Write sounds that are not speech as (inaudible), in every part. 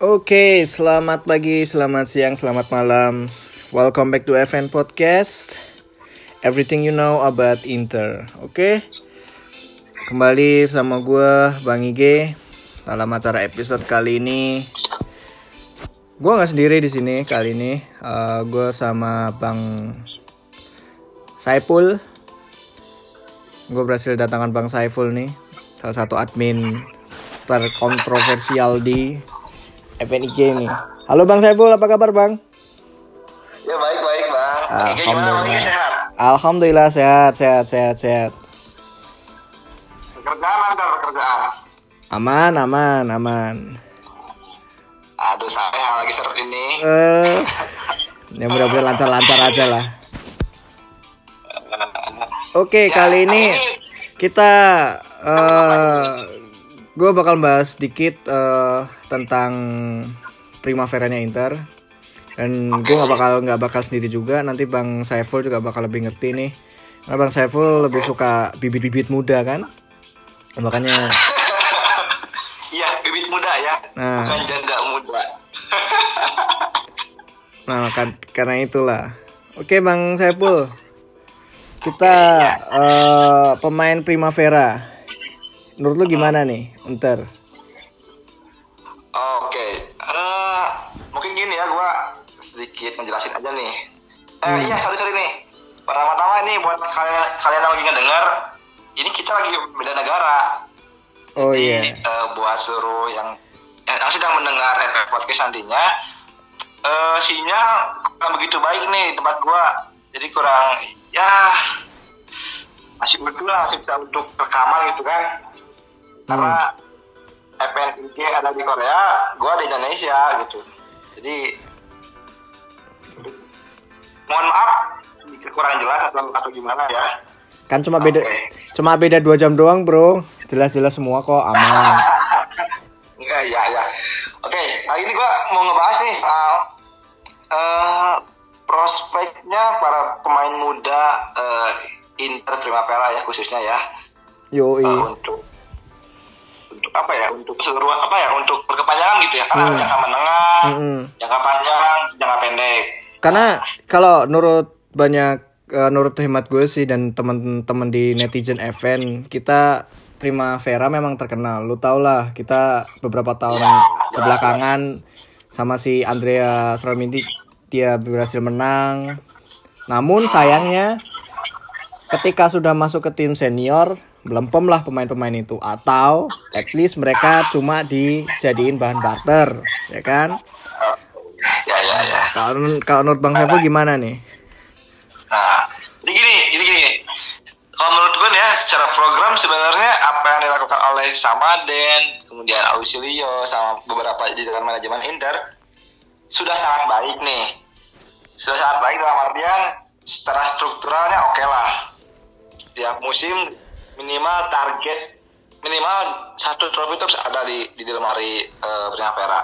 Oke, selamat pagi, selamat siang, selamat malam. Welcome back to FN Podcast. Everything you know about Inter. Oke. Kembali sama gue Bang Ige dalam acara episode kali ini. Gue nggak sendiri di sini kali ini. Uh, gue sama Bang Saiful. Gue berhasil datangkan Bang Saiful nih, salah satu admin terkontroversial di FNIG nih. Halo Bang Saiful, apa kabar Bang? Ya baik baik bang. Alhamdulillah. Gimana sehat? Alhamdulillah sehat, sehat, sehat, sehat. Pekerjaan lancar pekerjaan. Aman, aman, aman. Aduh saya lagi seru ini. Eh, ya mudah-mudahan lancar-lancar aja lah. (laughs) Oke, Ya, kali ini kita eh gue bakal bahas sedikit eh, tentang Primaveranya Inter dan gue nggak bakal nggak bakal sendiri juga nanti Bang Saiful juga bakal lebih ngerti nih karena Bang Saiful lebih suka bibit-bibit muda kan makanya Iya bibit muda ya. Nah. Bukan janda muda. (laughs) Nah, kan, karena itulah. Oke, Bang Saiful. Kita eh, pemain Primavera. Menurut lu gimana nih, Inter? Oke. eh mungkin gini ya gua sedikit ngejelasin aja nih. Eh iya sorry sorry nih. Pertama-tama ini buat kalian kalian yang lagi ngedenger, ini kita lagi beda negara. Oh Jadi, iya. eh, buat seluruh yang yang sedang mendengar FF podcast nantinya, eh sinyal kurang begitu baik nih di tempat gua. Jadi kurang ya masih betul lah kita untuk rekaman gitu kan. Karena FNIG ada di Korea, gua di Indonesia gitu. Jadi mohon maaf sedikit kurang jelas atau atau gimana ya. Kan cuma beda cuma beda dua jam doang, Bro. Jelas-jelas semua kok aman. Enggak, ya, ya. Oke, kali ini gua mau ngebahas nih soal eh prospeknya para pemain muda eh, Inter Primavera ya khususnya ya Yoi. Eh, untuk untuk apa ya untuk seluruh apa ya untuk berkepanjangan gitu ya karena Hmm. jangka menengah Mm-mm. jangka panjang jangka pendek Karena kalau menurut banyak eh, menurut hemat gue sih dan teman-teman di netizen event kita Primavera memang terkenal. Lu tau lah kita beberapa tahun kebelakangan sama si Andrea Sramindi dia berhasil menang. Namun sayangnya ketika sudah masuk ke tim senior belempem lah pemain-pemain itu atau at least mereka cuma dijadiin bahan barter ya kan ya ya ya kalau kalau menurut Bang Saiful gimana nih Nah, jadi gini, gini, gini. Kalau menurut gue nih ya, secara program sebenarnya apa yang dilakukan oleh Samaden, kemudian Ausilio, sama beberapa jajaran manajemen Inter, sudah sangat baik nih. Sudah sangat baik dalam artian secara strukturalnya oke lah. Tiap musim minimal target minimal satu trofi itu harus ada di di lemari eh, Primavera.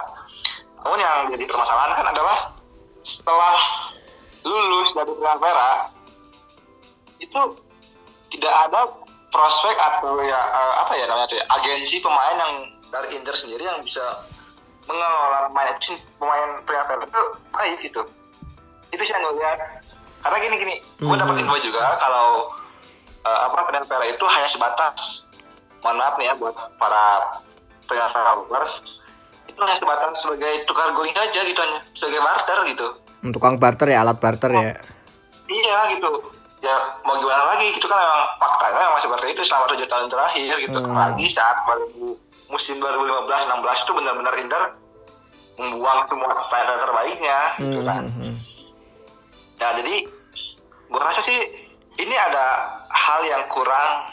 Namun yang jadi permasalahan kan adalah setelah lulus dari Primavera itu tidak ada prospek atau ya eh, apa ya namanya tuh ya, agensi pemain yang dari Inter sendiri yang bisa mengelola pemain pemain Primavera itu baik gitu. Itu sih yang gue lihat. Karena gini gini gue dapat info juga kalau Primavera itu hanya sebatas mohon maaf nih ya buat para lovers itu hanya sebatas sebagai tukar guling aja gitu hanya sebagai barter gitu untuk uang barter ya alat barter ya Iya gitu. Ya mau gimana lagi gitu kan memang faktanya memang seperti itu selama tujuh tahun terakhir gitu. Hmm. Apalagi saat 2000, musim 2015-16 itu benar-benar Inter membuang semua pemain terbaiknya gitu Hmm, kan. hmm, hmm. Nah jadi gue rasa sih ini ada hal yang kurang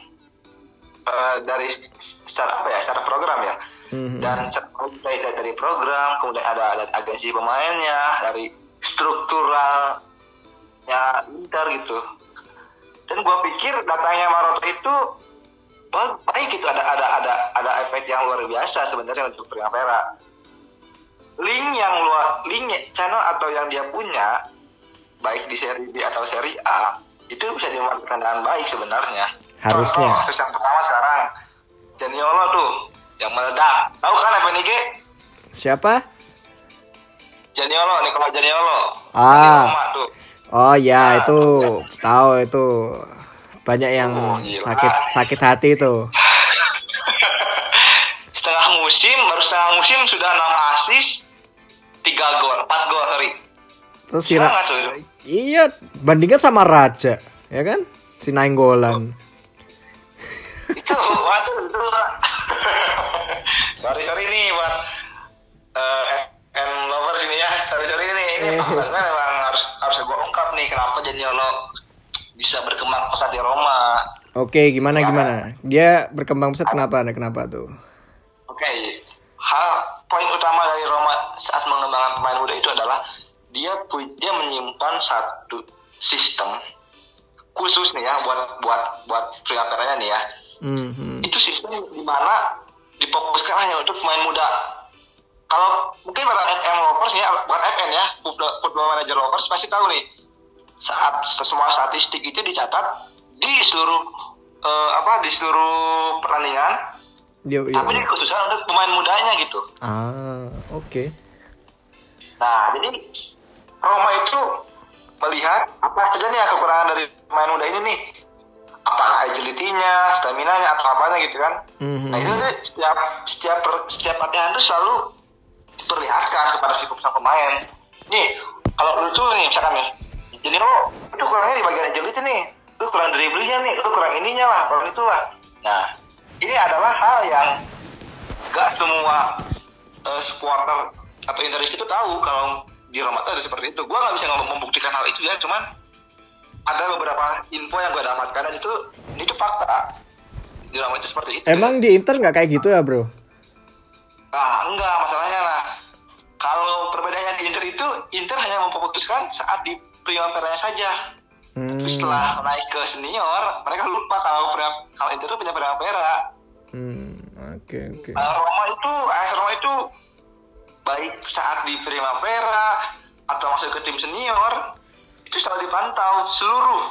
eh, dari secara apa ya secara program ya. Hmm. Dan dari, dari, program kemudian ada, ada agensi pemainnya dari strukturalnya Inter gitu. Dan gue pikir datangnya Maroto itu ba- baik gitu ada ada ada ada efek yang luar biasa sebenarnya untuk Primavera. Link yang luar link channel atau yang dia punya baik di seri B atau seri A itu bisa dimanfaatkan dengan baik sebenarnya. Harusnya. Contoh, kasus yang pertama sekarang Janiolo tuh yang meledak. Tahu kan FNIG? Siapa? Janiolo, Nicola Janiolo. Ah. Tuh. Oh ya Nah, itu tahu itu banyak yang Oh, gila. sakit sakit hati itu. (laughs) Setengah musim, baru setengah musim sudah 6 assist, 3 gol, 4 gol, sorry. Terus si Ra- iya bandingkan sama Raja ya kan? Si Nainggolan. (laughs) itu waduh itu (laughs) sorry sorry nih buat eh FM lovers ini ya. Sorry sorry ini ini Eh. memang harus harus gue ungkap nih kenapa Janiolo bisa berkembang pesat di Roma. Oke gimana gimana? Dia berkembang pesat kenapa? Kenapa tuh? oke hal poin utama dari Roma saat mengembangkan pemain muda itu adalah dia dia menyimpan satu sistem khusus nih ya buat buat buat Primavera nih ya Hmm, itu sistem di mana difokuskan hanya untuk pemain muda. Kalau mungkin para FM lovers ya, bukan FM ya, football, manager lovers pasti tahu nih. Saat semua statistik itu dicatat di seluruh eh, apa di seluruh pertandingan, Yo, yo. tapi dikhususkan untuk pemain mudanya gitu. Ah oke. Nah, jadi Roma itu melihat apa saja nih kekurangan dari pemain muda ini nih. Apakah agility-nya, stamina-nya, atau apanya gitu kan. Mhm. Nah, itu tuh setiap setiap per- setiap latihan tuh selalu diperlihatkan kepada si pemain. Nih, kalau lu tuh nih misalkan nih, jadi lo itu kurangnya di bagian agility nih, lu kurang dribblingnya nih, lu kurang ininya lah, kurang itu lah. Nah, ini adalah hal yang gak semua eh, supporter atau interis itu tahu kalau di Roma tuh ada seperti itu. Gua nggak bisa ngomong membuktikan hal itu ya, cuman ada beberapa info yang gue dapatkan dan itu ini tuh fakta di Roma itu seperti itu. Emang di Inter nggak kayak gitu ya bro? Nah, enggak masalahnya lah. Kalau perbedaannya di Inter itu, Inter hanya memfokuskan saat di Primavera saja. Hmm. Tapi setelah naik ke senior, mereka lupa kalau kalau Inter itu punya Primavera. Hmm, oke oke. Nah, Roma itu, AS Roma itu baik saat di Primavera atau masuk ke tim senior itu selalu dipantau seluruh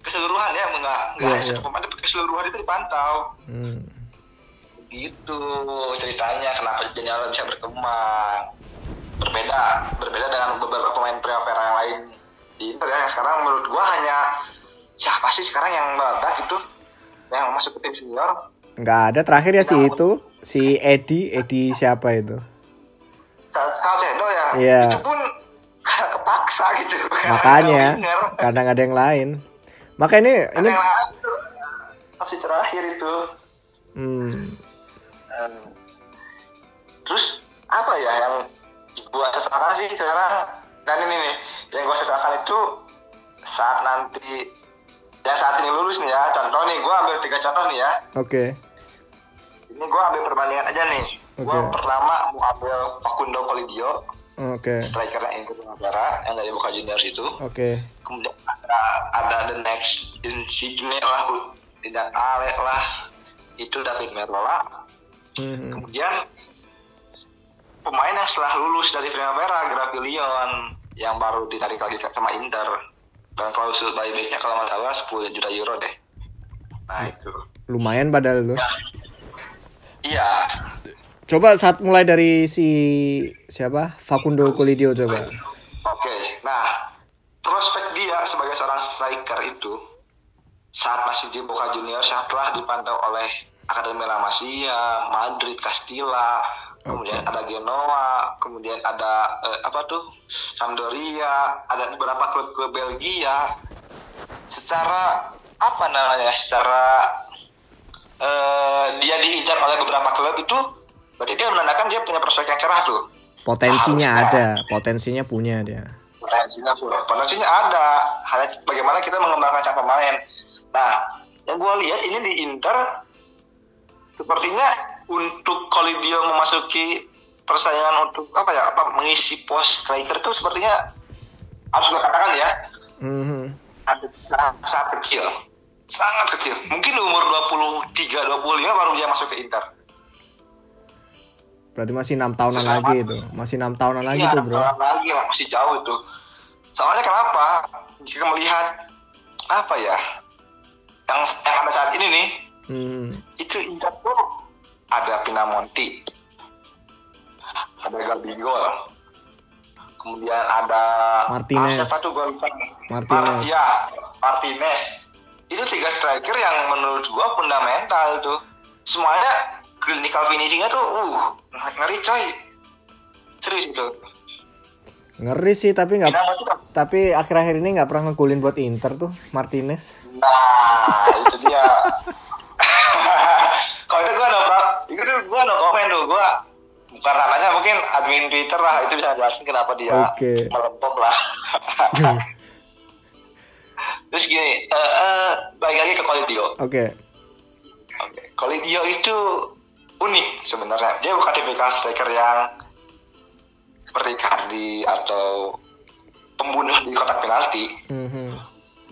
keseluruhan ya enggak enggak Iya, hanya iya. satu pemain tapi keseluruhan itu dipantau Hmm. gitu ceritanya kenapa Janiolo bisa berkembang berbeda berbeda dengan beberapa pemain Primavera yang lain di Inter ya sekarang menurut gua hanya siapa sih sekarang yang meledak itu yang masuk ke tim senior Nggak ada terakhir ya si itu si Edi Edi siapa itu? Salcedo ya Iya. itu pun kepaksa gitu Makanya kadang ada yang lain. Maka ini Karena ini opsi terakhir itu hmm, Hmm. terus apa ya yang gua sesalkan sih sekarang dan ini nih yang gua sesalkan itu saat nanti yang saat ini lulus nih ya contoh nih gua ambil tiga contoh nih ya oke. ini gua ambil perbandingan aja nih gua Oke. pertama mau ambil Facundo Colidio Oke. strikernya Inter Primavera yang dari Boca Juniors itu Oke. kemudian ada ada the next Insigne lah tidak Ale lah itu David Merola Mhm. kemudian pemain yang setelah lulus dari Primavera Gravilion yang baru ditarik lagi sama Inter dan klausul buybacknya kalau nggak salah 10 juta euro deh nah itu Lumayan padahal tuh. iya Coba saat mulai dari si siapa? Facundo Colidio coba. oke nah prospek dia sebagai seorang striker itu saat masih di Boca Juniors yang telah dipantau oleh Akademi La Masia, Madrid, Castilla, kemudian ada Genoa, kemudian ada eh, apa tuh Sampdoria, ada beberapa klub-klub Belgia. Secara apa namanya? Secara eh, dia diincar oleh beberapa klub itu, berarti dia menandakan dia punya prospek yang cerah tuh. Potensinya ada, potensinya punya dia. potensinya potensinya ada. Hanya bagaimana kita mengembangkan sang pemain. Nah yang gue lihat ini di Inter sepertinya untuk Colidio memasuki persaingan untuk apa ya apa mengisi pos striker itu sepertinya harus gue katakan ya Mhm. sangat, sangat, sangat kecil. Sangat kecil. Mungkin di umur 23 25 baru dia masuk ke Inter Berarti masih enam tahunan Selamat. lagi itu. Masih enam tahunan lagi Iya, tuh bro. tahun lagi masih jauh itu. Soalnya kenapa? Jika melihat apa ya yang yang ada saat ini nih, Hmm. itu Inter tuh ada Pinamonti, ada Gabigol, kemudian ada Martinez. ah, siapa tuh lupa Martinez. ya Martinez itu tiga striker yang menurut gue fundamental tuh semuanya clinical finishingnya tuh uh ngeri coy serius itu Ngeri sih tapi nggak tapi akhir-akhir ini nggak pernah ngegolin buat Inter tuh Martinez. Nah, itu dia. (laughs) Kalau itu gue no itu gue no komen tuh, gue bukan ranahnya mungkin admin Twitter lah itu bisa jelasin kenapa dia Oke. melempem lah. (laughs) Terus gini, eh eh, balik lagi ke Kolidio. Oke. Oke, Kolidio itu unik sebenarnya. Dia bukan tipikal striker yang seperti Cardi atau pembunuh di kotak penalti Mhm.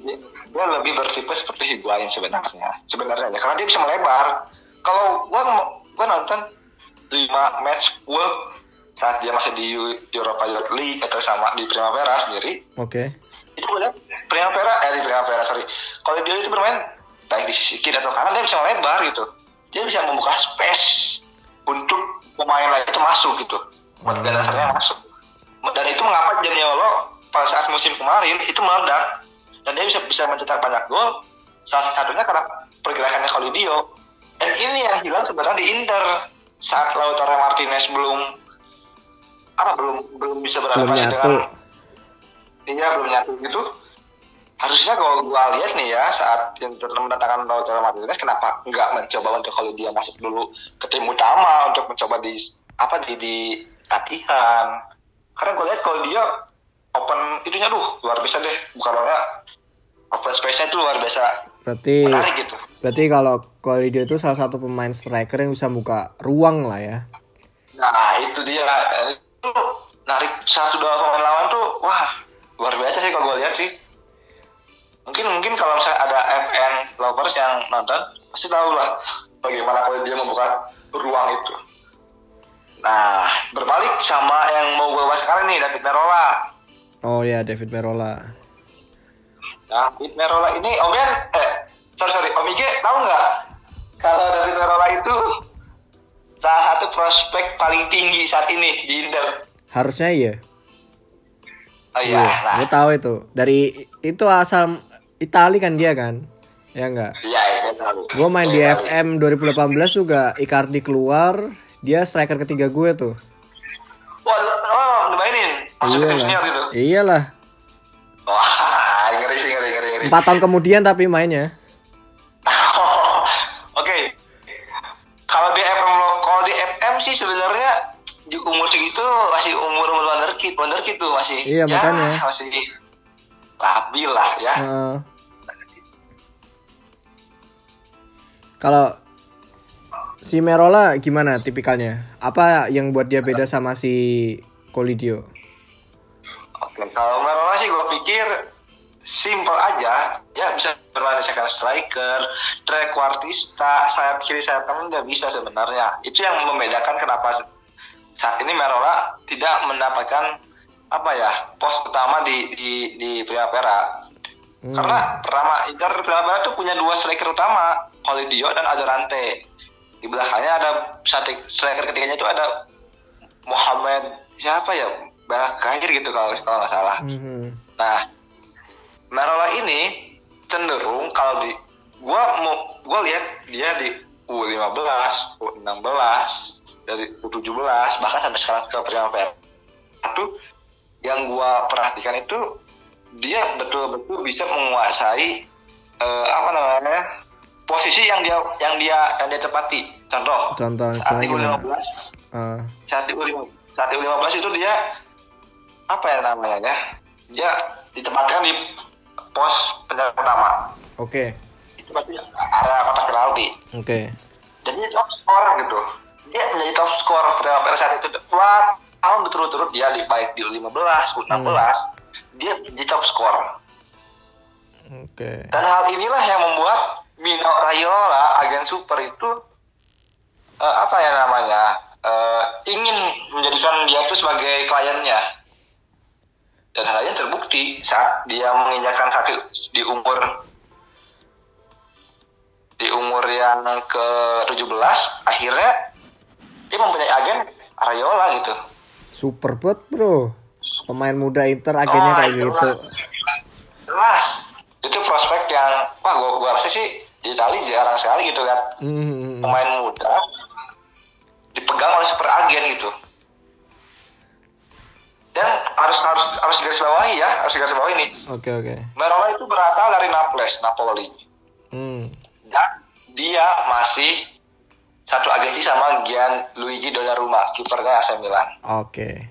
dia, dia lebih bertipe seperti Higuain sebenarnya sebenarnya ya, karena dia bisa melebar kalau gua gua nonton 5 match full saat dia masih di Europa Youth League atau sama di Primavera sendiri Oke. itu gue lihat Primavera eh di Primavera sorry kalau dia itu bermain baik di sisi kiri atau kanan dia bisa melebar gitu dia bisa membuka space untuk pemain lain itu masuk gitu. Buat Hmm. dasarnya masuk. Dan itu mengapa Janiolo pada saat musim kemarin itu meledak. Dan dia bisa bisa mencetak banyak gol salah satunya karena pergerakannya Kolidio dan ini yang hilang sebenarnya di Inter saat Lautaro Martinez belum apa belum belum bisa beradaptasi dengan Iya belum nyatu gitu. Harusnya kalau gua lihat nih ya saat Inter mendatangkan Lautaro Martinez kenapa nggak mencoba untuk kalau dia masuk dulu ke tim utama untuk mencoba di apa di di latihan. Karena gue lihat kalau dia open itunya duh luar biasa deh. Bukan orangnya open space-nya itu luar biasa Berarti menarik gitu. berarti kalau Kolidio itu salah satu pemain striker yang bisa buka ruang lah ya. Nah itu dia itu narik satu dua pemain lawan tuh wah luar biasa sih kalau gue lihat sih. Mungkin mungkin kalau misalnya ada FN lovers yang nonton pasti tahu lah bagaimana kalau dia membuka ruang itu. Nah berbalik sama yang mau gue bahas sekarang nih David Merola. Oh ya David Merola. David Merola ini Om Yan, eh sorry sorry Om Ige tahu nggak kalau David Merola itu salah satu prospek paling tinggi saat ini di Inter. Harusnya iya. Oh iya, nah Gue tahu itu. Dari itu asal Itali kan dia kan? Ya enggak. Iya, iya. Gue main di Iya, FM 2018 juga Icardi keluar, dia striker ketiga gue tuh. Wah, oh, dimainin. Masuk ke tim senior gitu. Iyalah. Wah, (laughs) ngeri sih, ngeri, ngeri, ngeri. Empat tahun kemudian tapi mainnya. (laughs) Oke. Kalau di FM kalau di FM sih sebenarnya di umur segitu masih umur umur wonderkid, wonderkid tuh masih. Iya, ya, makanya. Masih labil lah ya. Heeh. Kalau si Merola gimana tipikalnya? Apa yang buat dia beda sama si Kolidio? Oke, kalau Marola sih gue pikir simple aja. Ya bisa bermain second striker, trequartista, sayap kiri sayap kanan nggak bisa sebenarnya. Itu yang membedakan kenapa saat ini Marola tidak mendapatkan apa ya pos utama di di di Primavera. Hmm. Karena pertama Inter Primavera itu punya dua striker utama, Colidio dan Adorante. Di belakangnya ada satu striker ketiganya itu ada Muhammad siapa ya? Balakair gitu kalau kalau nggak salah. Mhm. Nah, Marola ini cenderung kalau di gua mau gua lihat dia di U15, U16, dari U17 bahkan sampai sekarang ke Primavera. Satu yang gua perhatikan itu dia betul-betul bisa menguasai eh, apa namanya? posisi yang dia yang dia yang dia tepati. Contoh, Contoh, saat di contohnya U15 gimana? Eh, saat U15 saat di U15 itu dia apa ya namanya ya dia ditempatkan di pos penyerang utama Oke, itu berarti area kotak penalti oke. dan dia top scorer gitu dia menjadi top scorer pada saat itu dua tahun berturut-turut dia di baik di U15 U16 dia di top scorer Oke. dan hal inilah yang membuat Mino Raiola agen super itu eh, apa ya namanya eh, ingin menjadikan dia itu sebagai kliennya. Dan halnya terbukti saat dia menginjakan kaki di umur di umur yang ke 17 akhirnya dia mempunyai agen Raiola gitu Super bot, Bro. pemain muda Inter agennya Oh, kayak itu gitu. Jelas. Itu prospek yang wah gua gua rasa sih di Itali jarang sekali gitu kan. Hmm, Pemain muda dipegang oleh super agen gitu. Dan harus harus harus garis bawahi ya, harus garis bawahi nih. Oke oke. Marola itu berasal dari Naples, Napoli. Hmm. Dan dia masih satu agensi sama Gian Luigi Donnarumma, kipernya AC Milan. Oke.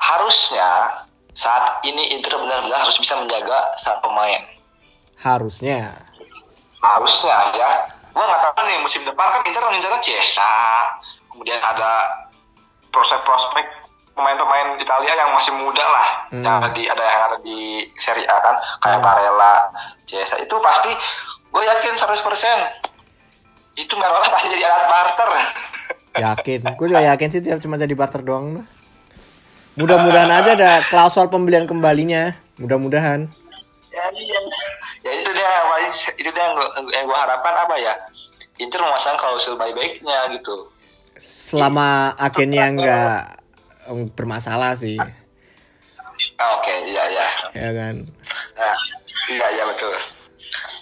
Harusnya saat ini Inter benar-benar harus bisa menjaga saat pemain. Harusnya. Harusnya ya. Gua nggak tahu nih musim depan kan Inter mengincar Cesa, kemudian ada prospek-prospek pemain-pemain Italia yang masih muda lah, Hmm. yang ada di ada yang ada di Serie A kan, kayak Barella, Cesa itu pasti gue yakin 100% itu Marola pasti jadi alat barter. (laughs) Yakin. Gue juga yakin sih dia cuma jadi barter doang. Mudah-mudahan aja ada klausul pembelian kembalinya. Mudah-mudahan. ya, iya. ya itu dia itu dia yang gue, yang gue harapkan apa ya Inter memasang klausul baik-baiknya gitu Selama agennya nggak bermasalah sih. Ah, oke iya iya Ya kan. nah, iya iya betul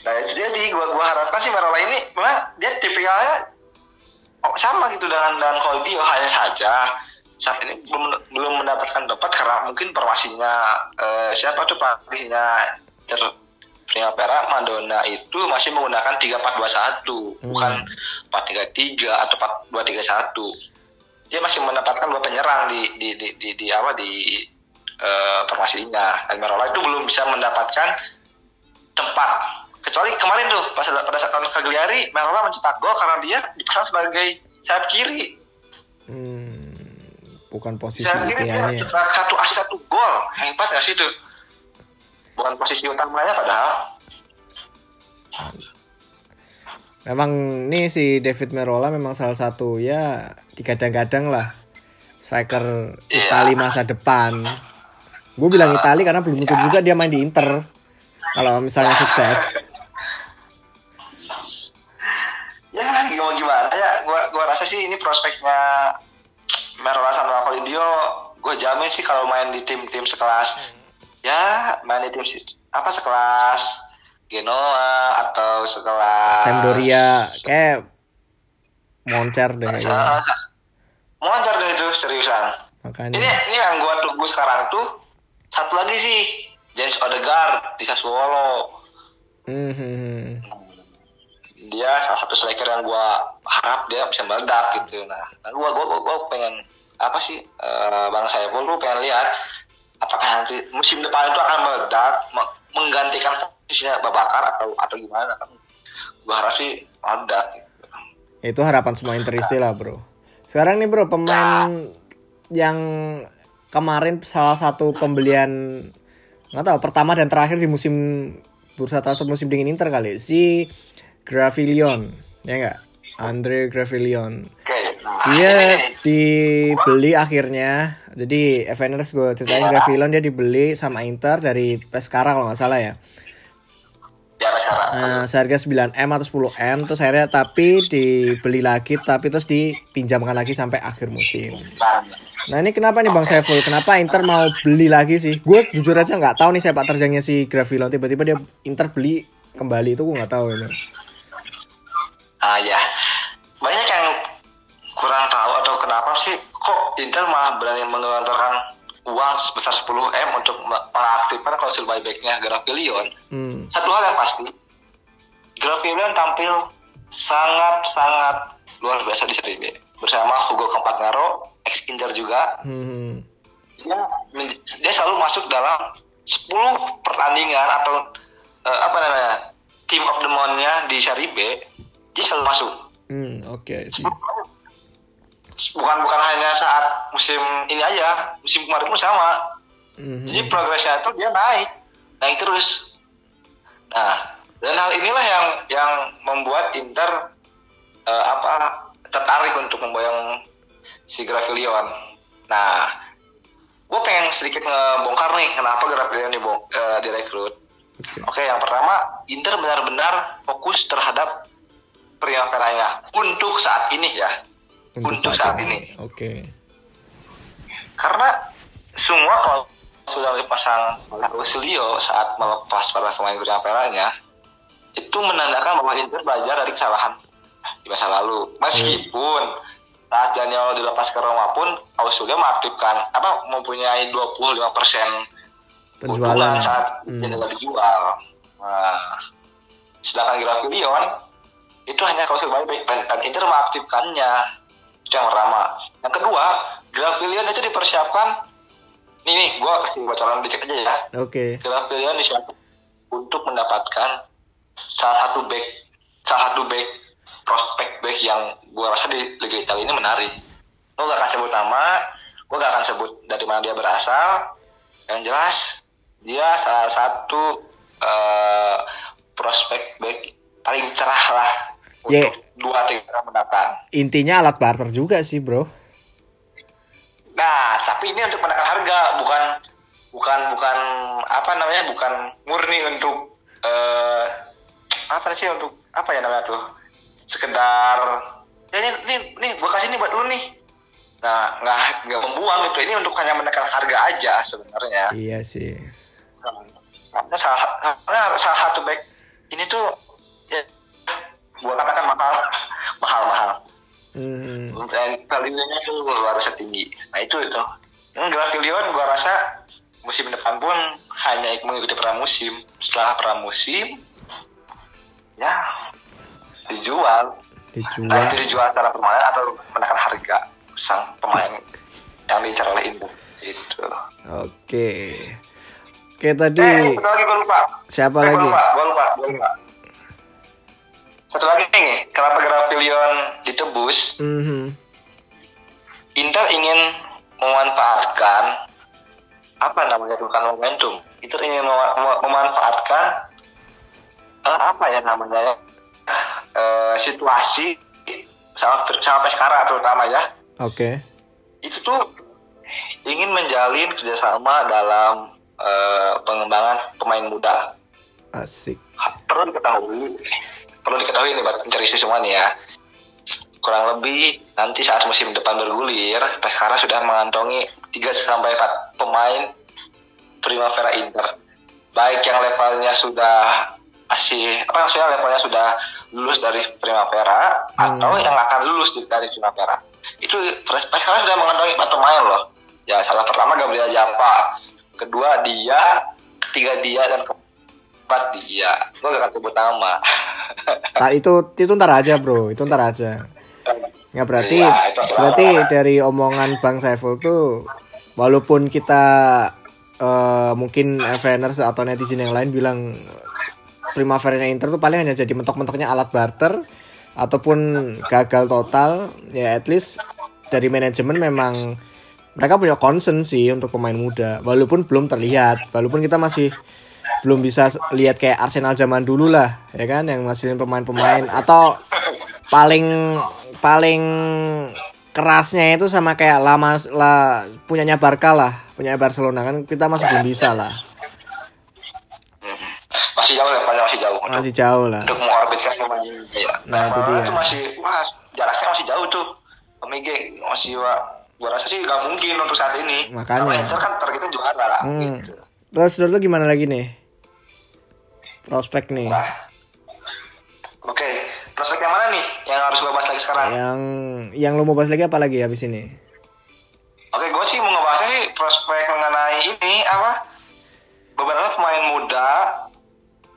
nah itu jadi gue gua harapkan sih Marola ini memang dia tipikalnya oh, sama gitu dengan dengan Claudio hanya saja. Saat ini belum belum mendapatkan tempat karena mungkin permasinya eh, siapa tuh pelatihnya? Ter Primavera Madonna itu masih menggunakan 3421 bukan 433 atau 4231 dia masih mendapatkan dua penyerang di di di di, di apa di eh, formasinya dan Marola itu belum bisa mendapatkan tempat kecuali kemarin tuh pas pada saat tahun Cagliari Marola mencetak gol karena dia dipasang sebagai sayap kiri Hmm, bukan posisi sayap kiri dia mencetak satu asis satu gol hebat nggak sih itu bukan posisi utamanya padahal Memang nih si David Merola memang salah satu ya digadang-gadang lah striker Iya. Itali masa depan. Gue bilang Itali karena belum tentu juga dia main di Inter. Kalau misalnya sukses. Ya gimana gimana? Ya gua gua rasa sih ini prospeknya Marola sama Claudio gue jamin sih kalau main di tim-tim sekelas. Ya main di tim si- apa sekelas Genoa atau sekelas Sampdoria kayak moncer deh ya. moncer deh itu seriusan. Makanya. Ini ini yang gua tunggu sekarang tuh satu lagi sih James Odegaard di Sassuolo. Hmm, hmm, hmm. Dia salah satu striker yang gua harap dia bisa meledak gitu nah nah gua gua gua, gua pengen apa sih eh, bang Saiful tuh pengen lihat apakah nanti musim depan itu akan meledak me- menggantikan posisinya Babakar atau atau gimana kan gua harap sih meledak gitu. itu harapan semua Interisi lah bro. Sekarang nih bro pemain yang kemarin salah satu pembelian nggak tahu pertama dan terakhir di musim bursa transfer musim dingin Inter kali si Gravilion ya nggak Andre Gravilion oke nah, dia dibeli akhirnya jadi Evaners gue ceritain Gravilion dia dibeli sama Inter dari Pescara kalau nggak salah ya Nah, seharga 9M atau 10M terus akhirnya tapi dibeli lagi tapi terus dipinjamkan lagi sampai akhir musim. Nah, ini kenapa nih Bang Saiful? Kenapa Inter mau beli lagi sih? Gue jujur aja nggak tahu nih sepak terjangnya si Gravillon tiba-tiba dia Inter beli kembali itu gue nggak tahu ini. Ah ya, banyak yang kurang tahu atau kenapa sih kok Inter malah berani mengelontorkan uang sebesar 10 m untuk me- mengaktifkan klausul buybacknya Gravilion. Hmm. Satu hal yang pasti, Gravilion tampil sangat-sangat luar biasa di Serie B bersama Hugo Campagnaro, ex Inter juga. Hmm. Dia, dia selalu masuk dalam 10 pertandingan atau eh, apa namanya team of the month-nya di Serie B, dia selalu masuk Hmm, oke sih. bukan bukan hanya saat musim ini aja musim kemarin pun sama Hmm. jadi progresnya itu dia naik naik terus nah dan hal inilah yang yang membuat Inter eh, apa tertarik untuk memboyong si Gravilion nah gue pengen sedikit ngebongkar nih kenapa Gravilion dibong, eh, direkrut Oke. Oke, yang pertama, Inter benar-benar fokus terhadap Primaveranya untuk saat ini ya. Untuk, saat ini. Oke. Karena semua kalau sudah dipasang oleh Ausilio saat melepas para pemain Primavera-nya itu menandakan bahwa Inter belajar dari kesalahan di masa lalu. Meskipun saat Daniel dilepas ke Roma pun Ausilio mengaktifkan apa mempunyai 25 persen Penjualan. saat Hmm. Daniel dijual. Nah, sedangkan Gravilion itu hanya klausul buyback dan, dan Inter mengaktifkannya itu yang pertama. Yang kedua, Gravilion itu dipersiapkan nih nih gue kasih bocoran dikit aja ya. Oke. Gravilion disiapkan untuk mendapatkan salah satu back salah satu back prospek back yang gue rasa di Liga Italia ini menarik. Gue gak akan sebut nama, gue gak akan sebut dari mana dia berasal. Yang jelas dia salah satu eh, prospek back paling cerah lah Ye. untuk dua tiga mendatang. Intinya alat barter juga sih, Bro. Nah, tapi ini untuk menekan harga, bukan bukan bukan apa namanya, bukan murni untuk eh apa sih untuk apa ya namanya tuh? Sekedar ya ini ini nih gua kasih ini buat lu nih. Nah, nggak nggak membuang gitu. Ini untuk hanya menekan harga aja sebenarnya. Iya sih. Karena salah, karena salah satu back ini tuh ya gua katakan mahal mahal mahal Hmm. dan value-nya tuh luar biasa tinggi. Nah itu itu. Yang Gravilion gua rasa musim depan pun hanya mengikuti pramusim. Setelah pramusim, ya dijual. Dijual. Nah itu dijual secara permanen atau menekan harga sang pemain yang diincar oleh Inter. Itu. Oke. Oke tadi Eh, lagi gua lupa. siapa Eh, lagi? Gua lupa, gua lupa, gua lupa. Satu lagi nih, kenapa Gravilion ditebus? Mhm. Inter ingin memanfaatkan apa namanya itu bukan momentum. Inter ingin mema- mem- memanfaatkan eh, apa ya namanya ya eh, situasi sama sama Pescara terutama ya Oke. itu tuh ingin menjalin kerjasama dalam eh, pengembangan pemain muda Asik. perlu diketahui perlu diketahui nih buat pencari istri semua nih ya. Kurang lebih nanti saat musim depan bergulir Pescara sudah mengantongi 3 sampai 4 pemain Primavera Inter. Baik yang levelnya sudah masih apa maksudnya levelnya sudah lulus dari Primavera Hmm. atau yang akan lulus dari Primavera. Itu Pescara sudah mengantongi 4 pemain loh. Ya salah pertama Gabriel Jampa kedua dia ketiga dia dan keempat dia. Gue gak akan sebut nama (laughs) Nah, itu itu ntar aja, Bro. Itu ntar aja. Nggak berarti itu berarti dari omongan Bang Saiful tuh walaupun kita eh, mungkin FNers atau netizen yang lain bilang Primavera Inter tuh paling hanya jadi mentok-mentoknya alat barter ataupun gagal total ya at least dari manajemen memang mereka punya concern sih untuk pemain muda walaupun belum terlihat walaupun kita masih belum bisa lihat kayak Arsenal zaman dulu lah ya kan yang ngasilin pemain-pemain atau paling paling kerasnya itu sama kayak lama lah punyanya Barca lah punya Barcelona kan kita masih belum bisa lah masih jauh ya masih jauh untuk, masih jauh lah untuk mengorbitkan pemain ya. Nah, itu dia. itu masih wah jaraknya masih jauh tuh Omega masih wah gua rasa sih gak mungkin untuk saat ini Makanya. karena Inter kan targetnya juara lah Hmm. gitu. terus dulu gimana lagi nih prospek nih. Nah, oke prospek yang mana nih yang harus gua bahas lagi sekarang? Yang yang lo mau bahas lagi apa lagi habis ini? Oke, gue sih mau ngebahasnya sih prospek mengenai ini apa? Beberapa pemain muda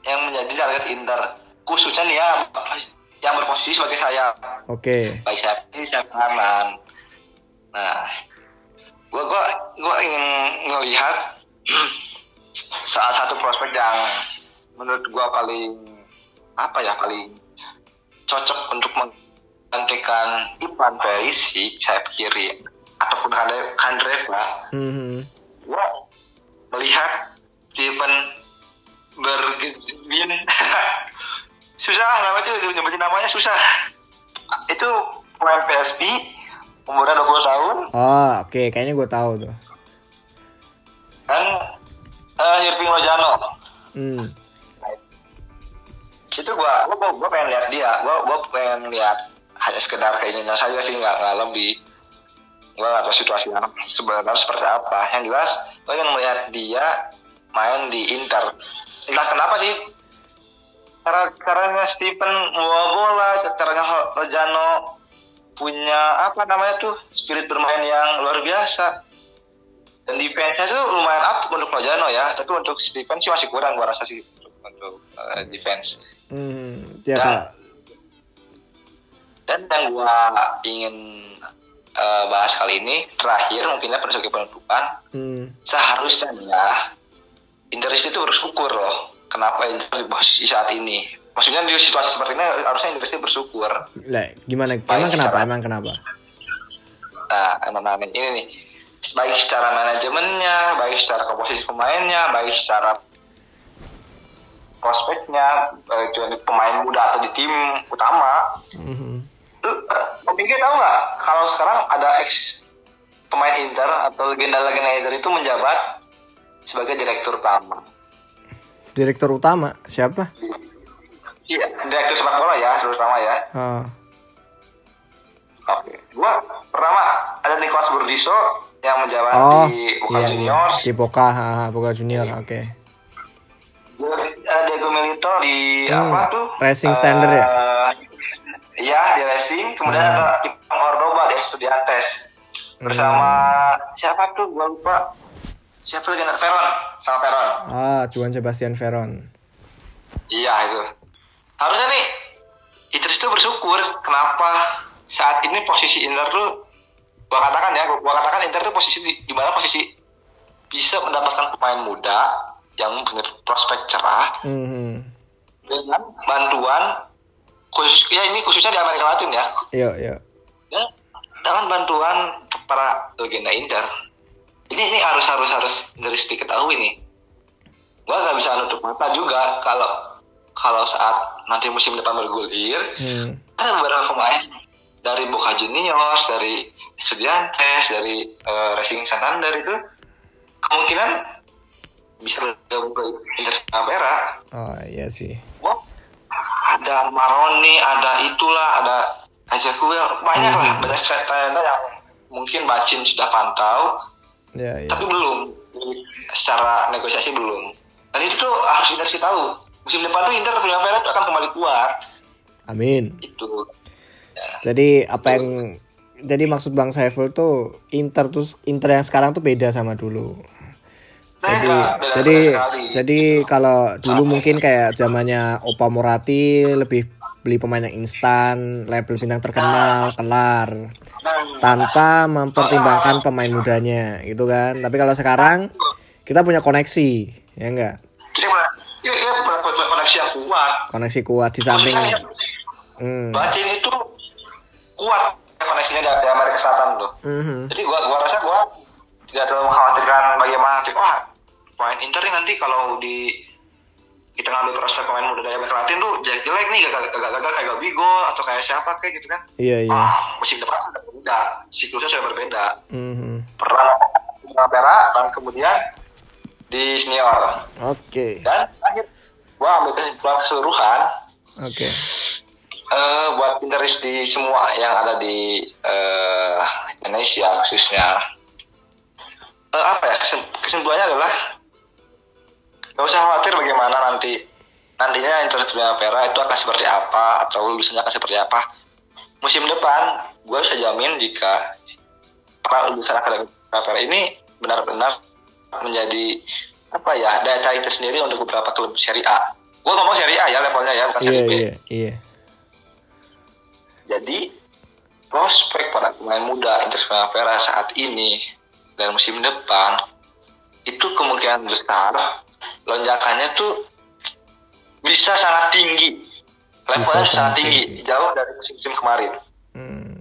yang menjadi target Inter. Khususnya nih ya yang berposisi sebagai sayap. Oke. Baik sayap kiri sayap kanan. Nah, gue gua gua ingin ngelihat (clears throat) salah satu prospek yang menurut gue paling apa ya paling cocok untuk menggantikan Ivan Perisic sayap kiri ataupun Kandre- Kandreva Mhm. gue melihat Steven Bergvin (laughs) susah namanya itu nyebutin namanya susah. Itu pemain PSP umurnya 20 tahun. Oh oke kayaknya gue tahu tuh. Dan uh, Irving Lozano. Hmm. Itu gua gua, pengen lihat dia. Gua gua pengen lihat hanya sekedar keinginan saja sih nggak nggak lebih gue nggak tahu situasinya sebenarnya seperti apa. Yang jelas gue kan melihat dia main di Inter. Entah kenapa sih cara caranya Steven bawa bola caranya Rojano punya apa namanya tuh spirit bermain yang luar biasa. Dan defense-nya tuh lumayan up untuk Rojano ya tapi untuk Steven sih masih kurang gua rasa sih untuk, uh, defense hmm, ya dan, Kak. dan yang gua ingin uh, bahas kali ini terakhir mungkinnya pada sebagai penutupan Hmm, seharusnya ya Inter itu bersyukur loh kenapa Inter di posisi saat ini maksudnya di situasi seperti ini harusnya Inter itu bersyukur lah, gimana? Baik, Emang kenapa? secara- Emang kenapa? nah ini nih baik secara manajemennya baik secara komposisi pemainnya baik secara prospeknya itu di pemain muda atau di tim utama Mhm. Om Pinky tahu nggak kalau sekarang ada ex pemain Inter atau legenda-legenda Inter itu menjabat sebagai direktur utama Direktur utama siapa? Iya, direktur sepak bola ya, terutama ya. Oh, Oke. Gua pertama ada Nicolas Burdiso yang menjabat oh di Boca iya, Juniors. di Boca, ha, Boca Junior, oke. Diego Milito di Hmm, apa tuh? Racing Standard ya? Eh, Iya, di Racing. Kemudian Hmm. ada Ipang Cordoba di Estudiantes. Bersama siapa tuh? Gua lupa. Siapa lagi? Veron, sama Veron. Ah, Juan Sebastian Veron. Iya itu. Harusnya nih Idris tuh bersyukur kenapa saat ini posisi Inter tuh gua katakan ya, gua, gua katakan Inter tuh posisi di, di mana posisi bisa mendapatkan pemain muda yang punya prospek cerah Mhm. dengan bantuan khusus ya ini khususnya di Amerika Latin ya, Iya, iya. ya dengan bantuan para legenda Inter. Ini ini harus harus harus dari diketahui nih. Gua nggak bisa nutup mata juga kalau kalau saat nanti musim depan bergulir Hmm. ada beberapa pemain dari Boca Juniors, dari Estudiantes, dari eh, Racing Santander itu kemungkinan bisa bergabung ke Inter Primavera. Oh, iya sih. Wah, ada Maroni, ada itulah, ada Ezekiel, banyak lah, banyak talenta yang mungkin Bacin sudah pantau, Ya, iya. tapi belum secara negosiasi belum. Dan itu tuh harus Inter sih tahu. Musim depan tuh Inter Primavera tuh akan kembali kuat. Amin. Itu. Ya. Jadi apa yang jadi maksud Bang Saiful tuh Inter tuh Inter yang sekarang tuh beda sama dulu. Jadi Beda, beda jadi sekali. jadi kalau dulu mungkin kayak zamannya Opa Morati lebih beli pemain yang instan, label bintang terkenal, kelar tanpa mempertimbangkan pemain mudanya gitu kan. Tapi kalau sekarang kita punya koneksi, ya enggak? Ya, ya koneksi yang kuat. Koneksi kuat di samping hmm. Bacin itu kuat koneksinya di Amerika Selatan tuh. Mhm. Jadi gua gua rasa gua tidak terlalu mengkhawatirkan bagaimana nanti wah pemain Inter nih nanti kalau di kita ngambil prospek pemain muda dari Amerika Latin tuh jelek-jelek nih gagal-gagal kayak Gabigo atau kayak siapa kayak gitu kan. Iya, iya. Ah, musim depan sudah berbeda, siklusnya sudah berbeda. Mhm. Pernah Primavera dan kemudian di senior. Oke. Dan akhir gua ambil kesimpulan keseluruhan Oke. eh buat Pinterest di semua yang ada di eh, Indonesia khususnya Eh, apa ya kesim- kesimpulannya adalah gak usah khawatir bagaimana nanti nantinya Inter Primavera itu akan seperti apa atau lulusannya akan seperti apa. Musim depan gue bisa jamin jika para lulusan akademi Primavera ini benar-benar menjadi apa ya daya tarik tersendiri untuk beberapa klub Serie A. Gue ngomong Serie A ya levelnya ya bukan Iya, Serie B. iya, iya. jadi prospek para pemain muda Inter Primavera saat ini dan musim depan itu kemungkinan besar lonjakannya tuh bisa sangat tinggi. Levelnya Bisa sangat tinggi, tinggi. jauh dari musim-musim kemarin. Hmm.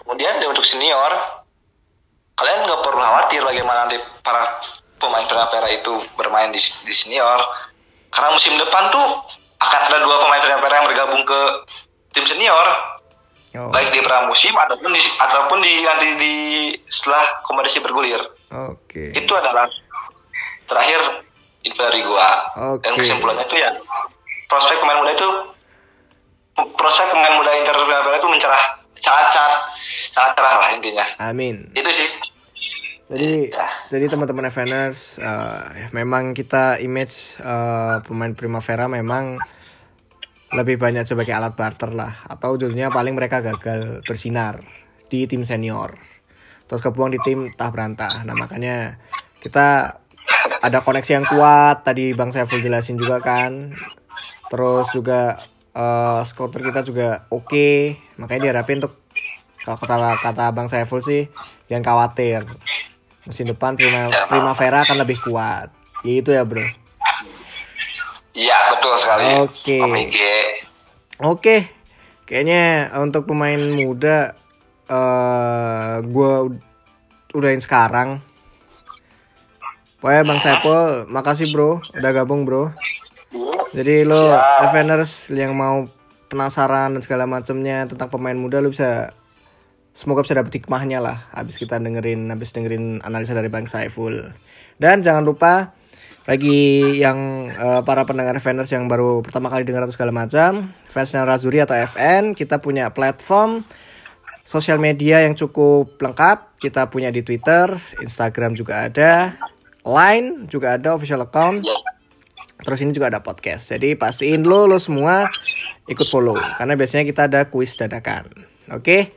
Kemudian untuk senior, kalian nggak perlu khawatir bagaimana nanti para pemain Primavera itu bermain di, di senior. Karena musim depan tuh akan ada dua pemain Primavera yang bergabung ke tim senior. Oh. baik di pramusim ataupun di ataupun di nanti di setelah kompetisi bergulir Oke. itu adalah terakhir info dari gua dan Oke. kesimpulannya itu ya prospek pemain muda itu prospek pemain muda Inter Primavera itu mencerah sangat sangat sangat cerah lah intinya Amin. itu sih Jadi Ya. jadi teman-teman Eveners eh, memang kita image eh, pemain Primavera memang lebih banyak sebagai alat barter lah atau jadinya paling mereka gagal bersinar di tim senior. Terus kebuang di tim tah berantah. Nah, makanya kita ada koneksi yang kuat tadi Bang Saiful jelasin juga kan. Terus juga eh scouter kita juga oke. Makanya diharapin untuk kalau kata kata Bang Saiful sih jangan khawatir. Musim depan Prima, Primavera akan lebih kuat. Ya itu ya, Bro. iya betul sekali Oke. Ige. Oke. Kayaknya untuk pemain muda eh gua ud- udahin sekarang. Pokoknya Bang Saiful, makasih bro, udah gabung bro. Jadi lo. Eveners yang mau penasaran dan segala macamnya tentang pemain muda lo bisa semoga bisa dapet hikmahnya lah habis kita dengerin habis dengerin analisa dari Bang Saiful. Dan jangan lupa bagi yang eh, para pendengar Eveners yang baru pertama kali dengar atau segala macam, fansnya Razuri atau FN, kita punya platform sosial media yang cukup lengkap. Kita punya di Twitter, Instagram juga ada, Line juga ada official account. Ya. Terus ini juga ada podcast. Jadi pastiin lo lo semua ikut follow karena biasanya kita ada kuis dadakan. Oke.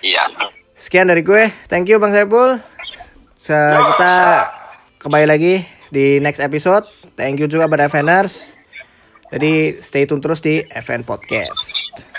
iya Sekian dari gue. Thank you Bang Saiful. Se- kita kembali lagi di next episode. Thank you juga pada FNers. Jadi stay tune terus di FN Podcast.